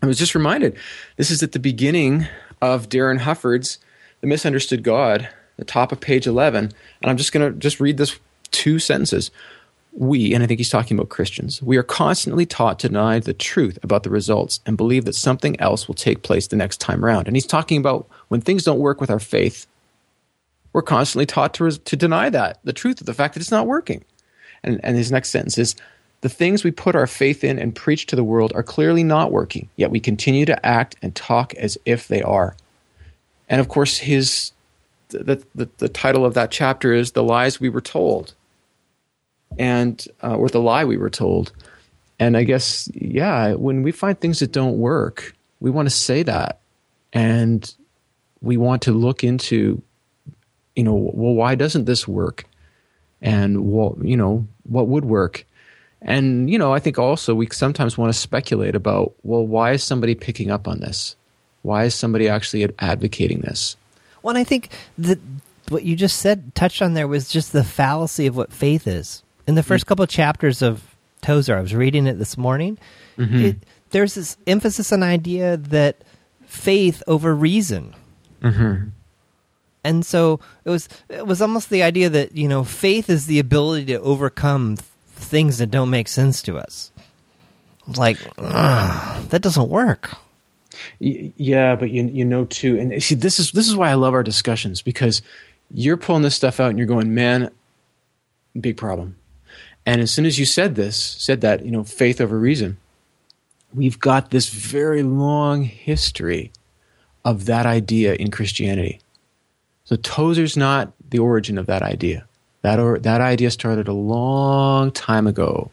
I was just reminded. This is at the beginning of Darin Hufford's "The Misunderstood God," the top of page eleven, and I'm just going to just read this two sentences we, and I think he's talking about Christians, we are constantly taught to deny the truth about the results and believe that something else will take place the next time around. And he's talking about when things don't work with our faith, we're constantly taught to, to deny that, the truth of the fact that it's not working. And, and his next sentence is the things we put our faith in and preach to the world are clearly not working, yet we continue to act and talk as if they are. And of course, his the, the, the title of that chapter is The Lies We Were Told and uh, or the lie we were told. And I guess, yeah, when we find things that don't work, we want to say that, and we want to look into, you know, well, why doesn't this work? And what, you know, what would work? And you know, I think also we sometimes want to speculate about, well, why is somebody picking up on this? Why is somebody actually advocating this? Well, and I think that what you just said touched on there was just the fallacy of what faith is in the 1st mm-hmm. couple of chapters of Tozer, I was reading it this morning. Mm-hmm. It, there's this emphasis on idea that faith over reason. Mm-hmm. And so it was it was almost the idea that you know faith is the ability to overcome th- things that don't make sense to us. Like that doesn't work. Yeah, but you you know too, and see this is this is why I love our discussions because you're pulling this stuff out and you're going, man, big problem. And as soon as you said this, said that, you know, faith over reason, we've got this very long history of that idea in Christianity. So Tozer's not the origin of that idea. That or, that idea started a long time ago,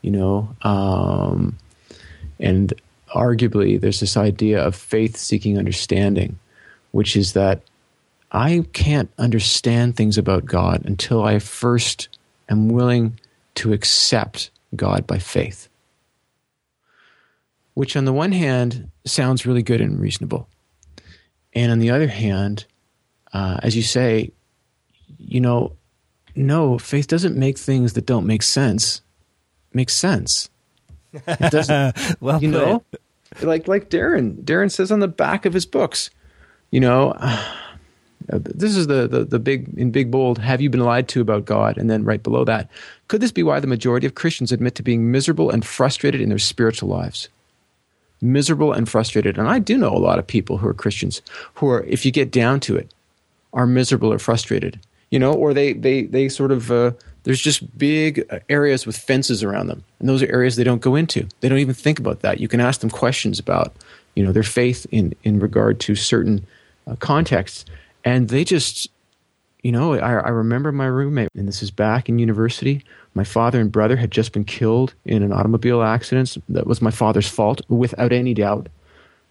you know, um, and arguably there's this idea of faith seeking understanding, which is that I can't understand things about God until I first am willing to accept God by faith. Which, on the one hand, sounds really good and reasonable. And on the other hand, uh, as you say, you know, no, faith doesn't make things that don't make sense make sense. It doesn't. well, you know, like like Darin. Darin says on the back of his books, you know. Uh, this is the, the, the big in big bold have you been lied to about god? And then right below that could this be why the majority of christians admit to being miserable and frustrated in their spiritual lives? Miserable and frustrated. And i do know a lot of people who are christians who are if you get down to it are miserable or frustrated you know, or they they they sort of uh, there's just big areas with fences around them, and those are areas they don't go into. They don't even think about that. You can ask them questions about you know their faith in in regard to certain uh, contexts, and they just you know I, I remember my roommate, and this is back in university. My father and brother had just been killed in an automobile accident that was my father's fault, without any doubt.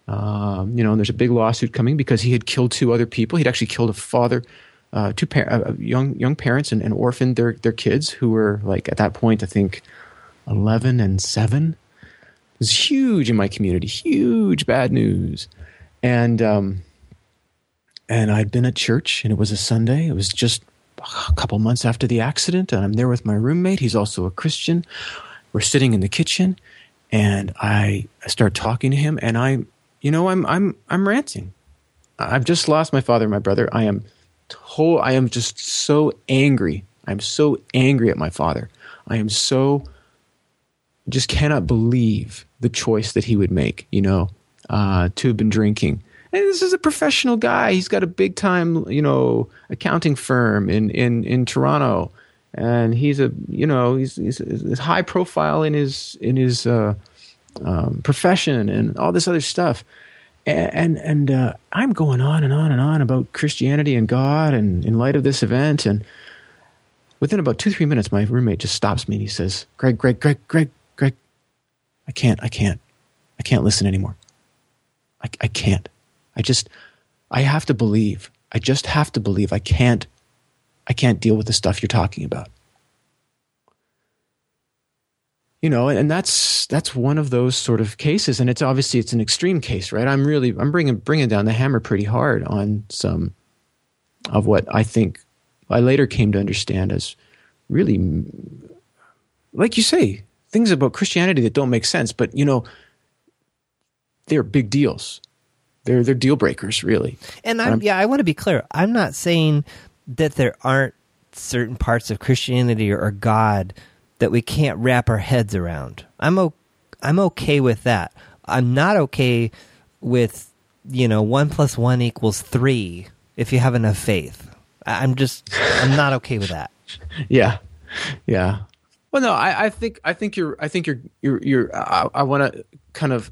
Um, you know, and there's a big lawsuit coming because he had killed two other people. He'd actually killed a father uh, two par- uh, young young parents and, and orphaned their their kids who were like at that point I think eleven and seven. It was huge in my community, huge bad news, and um, and I'd been at church and it was a Sunday. It was just a couple months after the accident, and I'm there with my roommate. He's also a Christian. We're sitting in the kitchen, and I, start talking to him, and I, you know, I'm I'm I'm ranting. I've just lost my father and my brother. I am whole I am just so angry. I'm so angry at my father. I am so just cannot believe the choice that he would make, you know, uh, to have been drinking. And this is a professional guy. He's got a big time, you know, accounting firm in, in, in Toronto. And he's a, you know, he's, he's, he's high profile in his, in his, uh, um, profession and all this other stuff and and uh, I'm going on and on and on about Christianity and God, and in light of this event, and within about two three minutes, my roommate just stops me and he says, "Greg, Greg, Greg, Greg, Greg, I can't, I can't, I can't listen anymore. I, I can't. I just, I have to believe. I just have to believe. I can't, I can't deal with the stuff you're talking about." you know and that's that's one of those sort of cases and it's obviously it's an extreme case right i'm really i'm bringing bringing down the hammer pretty hard on some of what i think i later came to understand as really like you say things about christianity that don't make sense but you know they're big deals they're they're deal breakers really and i'm, um, yeah i want to be clear i'm not saying that there aren't certain parts of christianity or, or god that we can't wrap our heads around. I'm o- I'm okay with that. I'm not okay with you know one plus one equals three if you have enough faith. I'm just I'm not okay with that. Yeah, yeah. Well, no, I, I think I think you're I think you're you're you're I, I want to kind of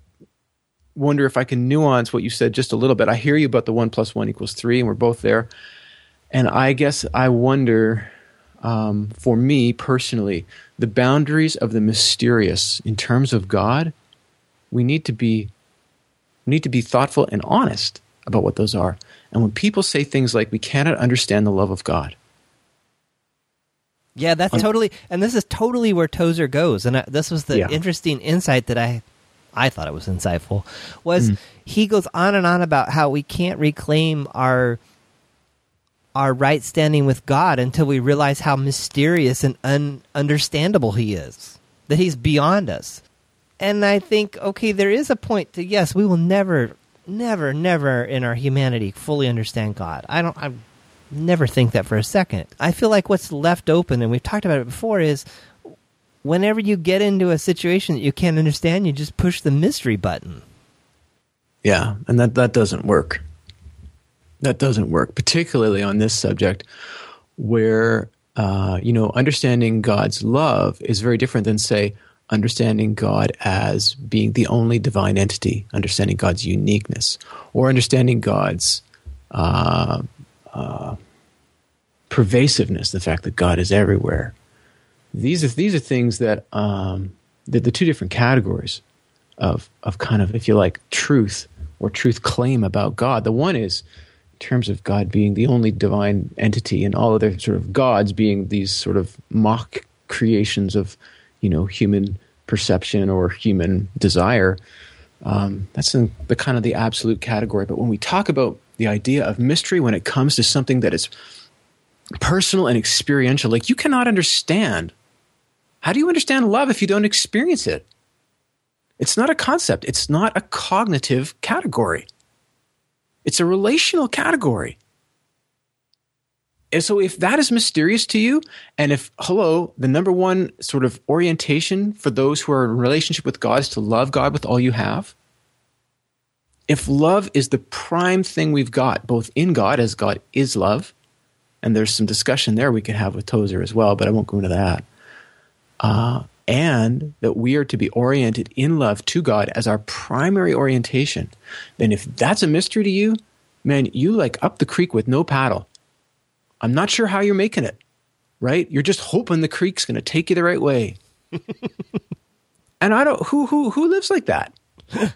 wonder if I can nuance what you said just a little bit. I hear you about the one plus one equals three, and we're both there. And I guess I wonder, um, for me personally, the boundaries of the mysterious in terms of God, we need to be we need to be thoughtful and honest about what those are. And when people say things like we cannot understand the love of God. Yeah, that's totally and this is totally where Tozer goes and I, this was the yeah. interesting insight that I I thought it was insightful was mm. he goes on and on about how we can't reclaim our our right standing with God until we realize how mysterious and ununderstandable He is, that He's beyond us. And I think, okay, there is a point to yes, we will never, never, never in our humanity fully understand God. I don't, I never think that for a second. I feel like what's left open, and we've talked about it before, is whenever you get into a situation that you can't understand, you just push the mystery button. Yeah, and that that doesn't work that doesn't work, particularly on this subject where, uh, you know, understanding God's love is very different than, say, understanding God as being the only divine entity, understanding God's uniqueness, or understanding God's uh, uh, pervasiveness, the fact that God is everywhere. These are these are things that um, the, the two different categories of of kind of, if you like, truth or truth claim about God. The one is in terms of God being the only divine entity and all other sort of gods being these sort of mock creations of, you know, human perception or human desire. Um, that's in the kind of the absolute category. But when we talk about the idea of mystery, when it comes to something that is personal and experiential, like you cannot understand. How do you understand love if you don't experience it? It's not a concept. It's not a cognitive category. It's a relational category. And so, if that is mysterious to you, and if, hello, the number one sort of orientation for those who are in relationship with God is to love God with all you have, if love is the prime thing we've got, both in God, as God is love, and there's some discussion there we could have with Tozer as well, but I won't go into that. Uh, and that we are to be oriented in love to God as our primary orientation. Then, if that's a mystery to you, man, you like up the creek with no paddle. I'm not sure how you're making it, right? You're just hoping the creek's going to take you the right way. and I don't who who who lives like that.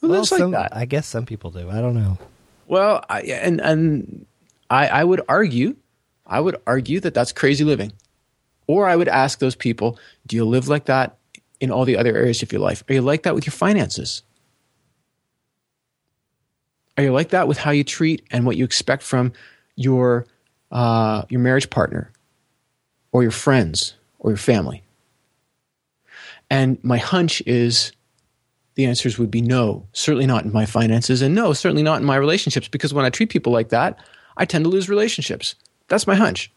Who Well, lives like some- that? I guess some people do. I don't know. Well, I, and and I, I would argue, I would argue that that's crazy living. Or I would ask those people, do you live like that in all the other areas of your life? Are you like that with your finances? Are you like that with how you treat and what you expect from your uh, your marriage partner, or your friends, or your family? And my hunch is the answers would be no, certainly not in my finances, and no, certainly not in my relationships, because when I treat people like that, I tend to lose relationships. That's my hunch.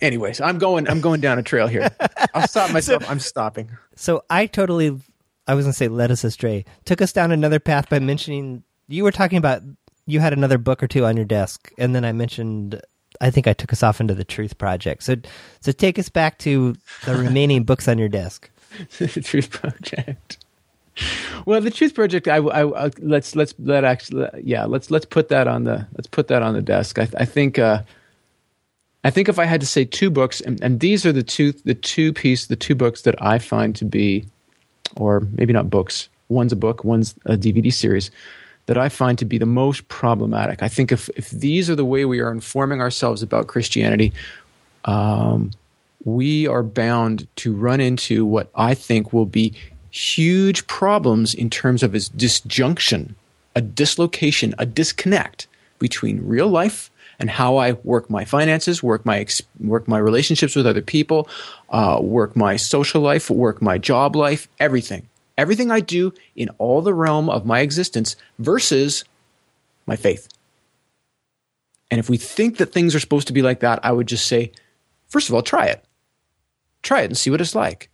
Anyways, I'm going I'm going down a trail here. I'll stop myself. I'm stopping. So I totally, I was going to say led us astray. Took us down another path by mentioning you were talking about you had another book or two on your desk, and then I mentioned. I think I took us off into the Truth Project. So, so take us back to the remaining books on your desk. the Truth Project. Well, the Truth Project. I, I, I- let's let's let actually yeah let's let's put that on the let's put that on the desk. I, I think uh, I think if I had to say two books, and, and these are the two the two piece the two books that I find to be, or maybe not books. One's a book, one's a DVD series that I find to be the most problematic. I think if if these are the way we are informing ourselves about Christianity, um, we are bound to run into what I think will be huge problems in terms of its disjunction, a dislocation, a disconnect between real life and how I work my finances, work my work my relationships with other people, uh, work my social life, work my job life, everything, everything I do in all the realm of my existence versus my faith. And if we think that things are supposed to be like that, I would just say, first of all, try it. Try it and see what it's like.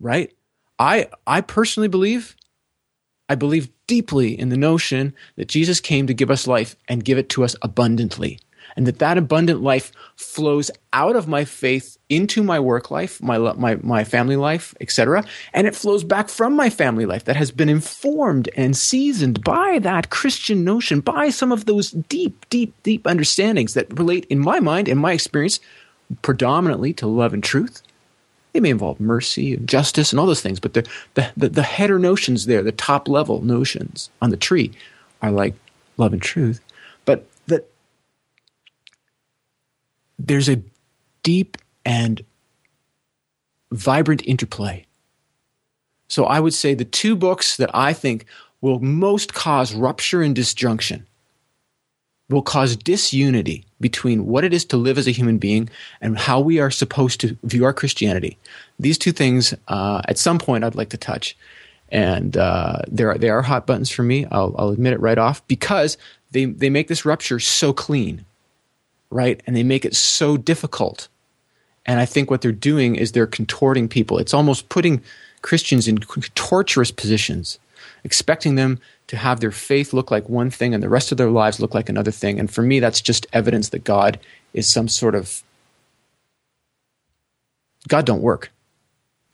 Right? I I personally believe I believe deeply in the notion that Jesus came to give us life and give it to us abundantly. And that that abundant life flows out of my faith into my work life, my my my family life, etc. And it flows back from my family life that has been informed and seasoned by that Christian notion, by some of those deep, deep, deep understandings that relate in my mind, in my experience, predominantly to love and truth. They may involve mercy and justice and all those things, but the, the, the, the header notions there, the top level notions on the tree, are like love and truth. But that there's a deep and vibrant interplay. So I would say the two books that I think will most cause rupture and disjunction will cause disunity between what it is to live as a human being and how we are supposed to view our Christianity. These two things, uh, at some point, I'd like to touch, and uh, they are they are hot buttons for me. I'll, I'll admit it right off because they they make this rupture so clean, right, and they make it so difficult. And I think what they're doing is they're contorting people. It's almost putting Christians in torturous positions, expecting them to have their faith look like one thing and the rest of their lives look like another thing. And for me, that's just evidence that God is some sort of God don't work.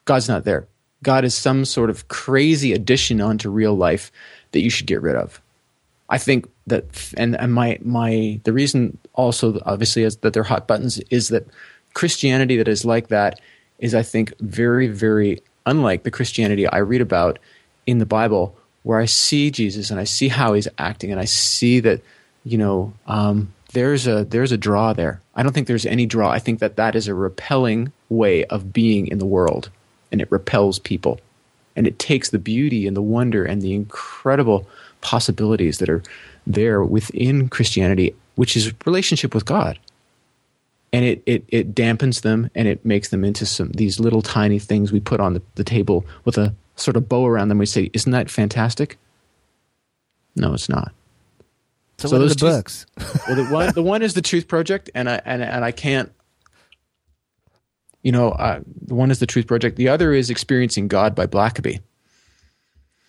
God's not there. God is some sort of crazy addition onto real life that you should get rid of. I think that, and, and my my the reason also obviously is that they're hot buttons is that Christianity that is like that is I think very very unlike the Christianity I read about in the Bible, where I see Jesus and I see how he's acting and I see that you know um, there's a there's a draw there. I don't think there's any draw. I think that that is a repelling way of being in the world, and it repels people, and it takes the beauty and the wonder and the incredible possibilities that are there within Christianity, which is relationship with God. And it, it, it dampens them and it makes them into some these little tiny things we put on the, the table with a sort of bow around them. We say, Isn't that fantastic? No, it's not. So, So what are those the two- books? Well, the one the one is the Truth Project, and I and and I can't. You know, uh, the one is the Truth Project. The other is Experiencing God by Blackaby.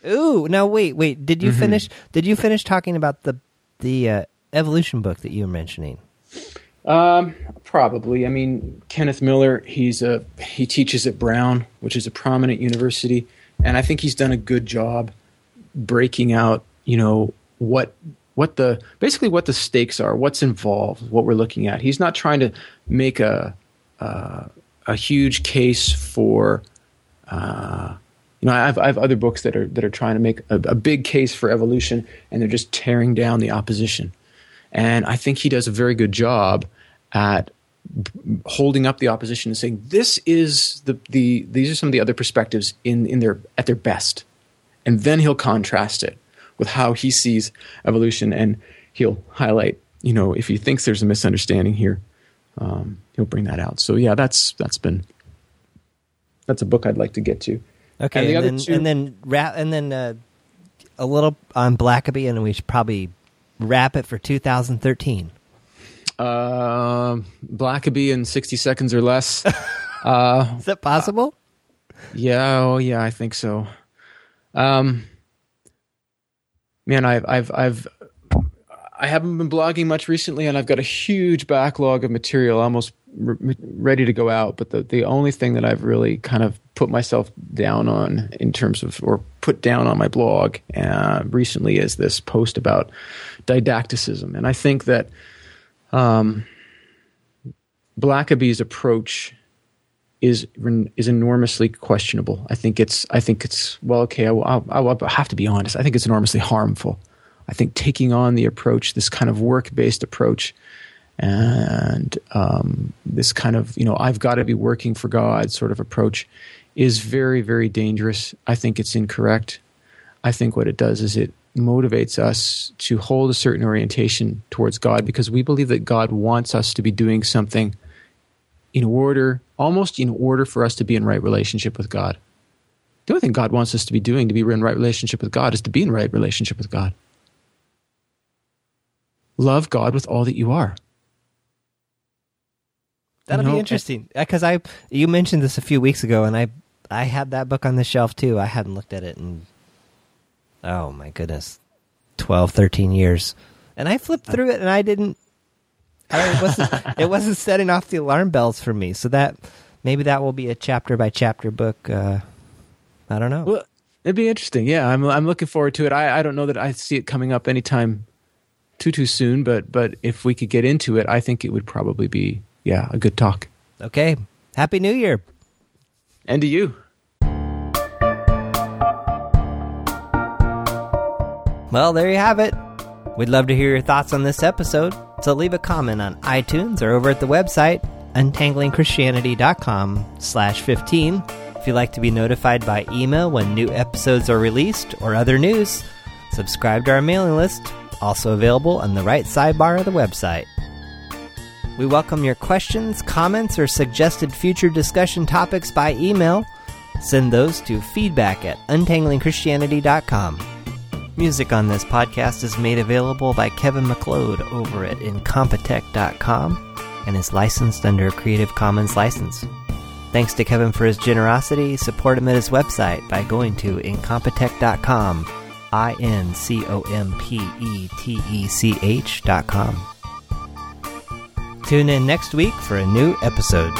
Ooh, now wait, wait. Did you Mm-hmm. finish? Did you finish talking about the the uh, evolution book that you were mentioning? Um, probably. I mean, Kenneth Miller. He's a he teaches at Brown, which is a prominent university, and I think he's done a good job breaking out. You know what what the basically what the stakes are, what's involved, what we're looking at. He's not trying to make a uh, a huge case for. Uh, you know, I have, I have other books that are that are trying to make a, a big case for evolution, and they're just tearing down the opposition. And I think he does a very good job at holding up the opposition and saying this is the, the these are some of the other perspectives in, in their at their best. And then he'll contrast it with how he sees evolution and he'll highlight you know if he thinks there's a misunderstanding here um, he'll bring that out. So yeah that's that's been that's a book i'd like to get to. Okay and, and then, two, and then wrap and then uh, a little on blackaby and we should probably wrap it for 2013 uh, Blackaby in 60 seconds or less. Uh, Is that possible? Uh, yeah, oh yeah, I think so. Um, man, I've I've I've I haven't been blogging much recently, and I've got a huge backlog of material almost re- ready to go out. But the the only thing that I've really kind of put myself down on in terms of or put down on my blog uh, recently is this post about didacticism, and I think that um, Blackaby's approach is is enormously questionable. I think it's I think it's well okay. I, I, I have to be honest. I think it's enormously harmful. I think taking on the approach, this kind of work based approach, and um, this kind of you know I've got to be working for God sort of approach, is very very dangerous. I think it's incorrect. I think what it does is it motivates us to hold a certain orientation towards God because we believe that God wants us to be doing something in order, almost in order for us to be in right relationship with God. The only thing God wants us to be doing to be in right relationship with God is to be in right relationship with God. Love God with all that you are. That'll you know, be interesting because I you mentioned this a few weeks ago, and I I had that book on the shelf too. I hadn't looked at it in oh my goodness, 12, 13 years. And I flipped through it and I didn't, I wasn't, it wasn't setting off the alarm bells for me. So that, maybe that will be a chapter by chapter book. Uh, I don't know. Well, it'd be interesting. Yeah. I'm, I'm looking forward to it. I, I don't know that I see it coming up anytime too, too soon, but, but if we could get into it, I think it would probably be, yeah, a good talk. Okay. Happy New Year. And to you. Well, there you have it. We'd love to hear your thoughts on this episode, so leave a comment on iTunes or over at the website untanglingchristianity.com slash 15. If you'd like to be notified by email when new episodes are released or other news, subscribe to our mailing list, also available on the right sidebar of the website. We welcome your questions, comments, or suggested future discussion topics by email. Send those to feedback at untanglingchristianity.com. Music on this podcast is made available by Kevin MacLeod over at Incompetech.com and is licensed under a Creative Commons license. Thanks to Kevin for his generosity. Support him at his website by going to Incompetech.com, I N C O M P E T E C H.com. Tune in next week for a new episode.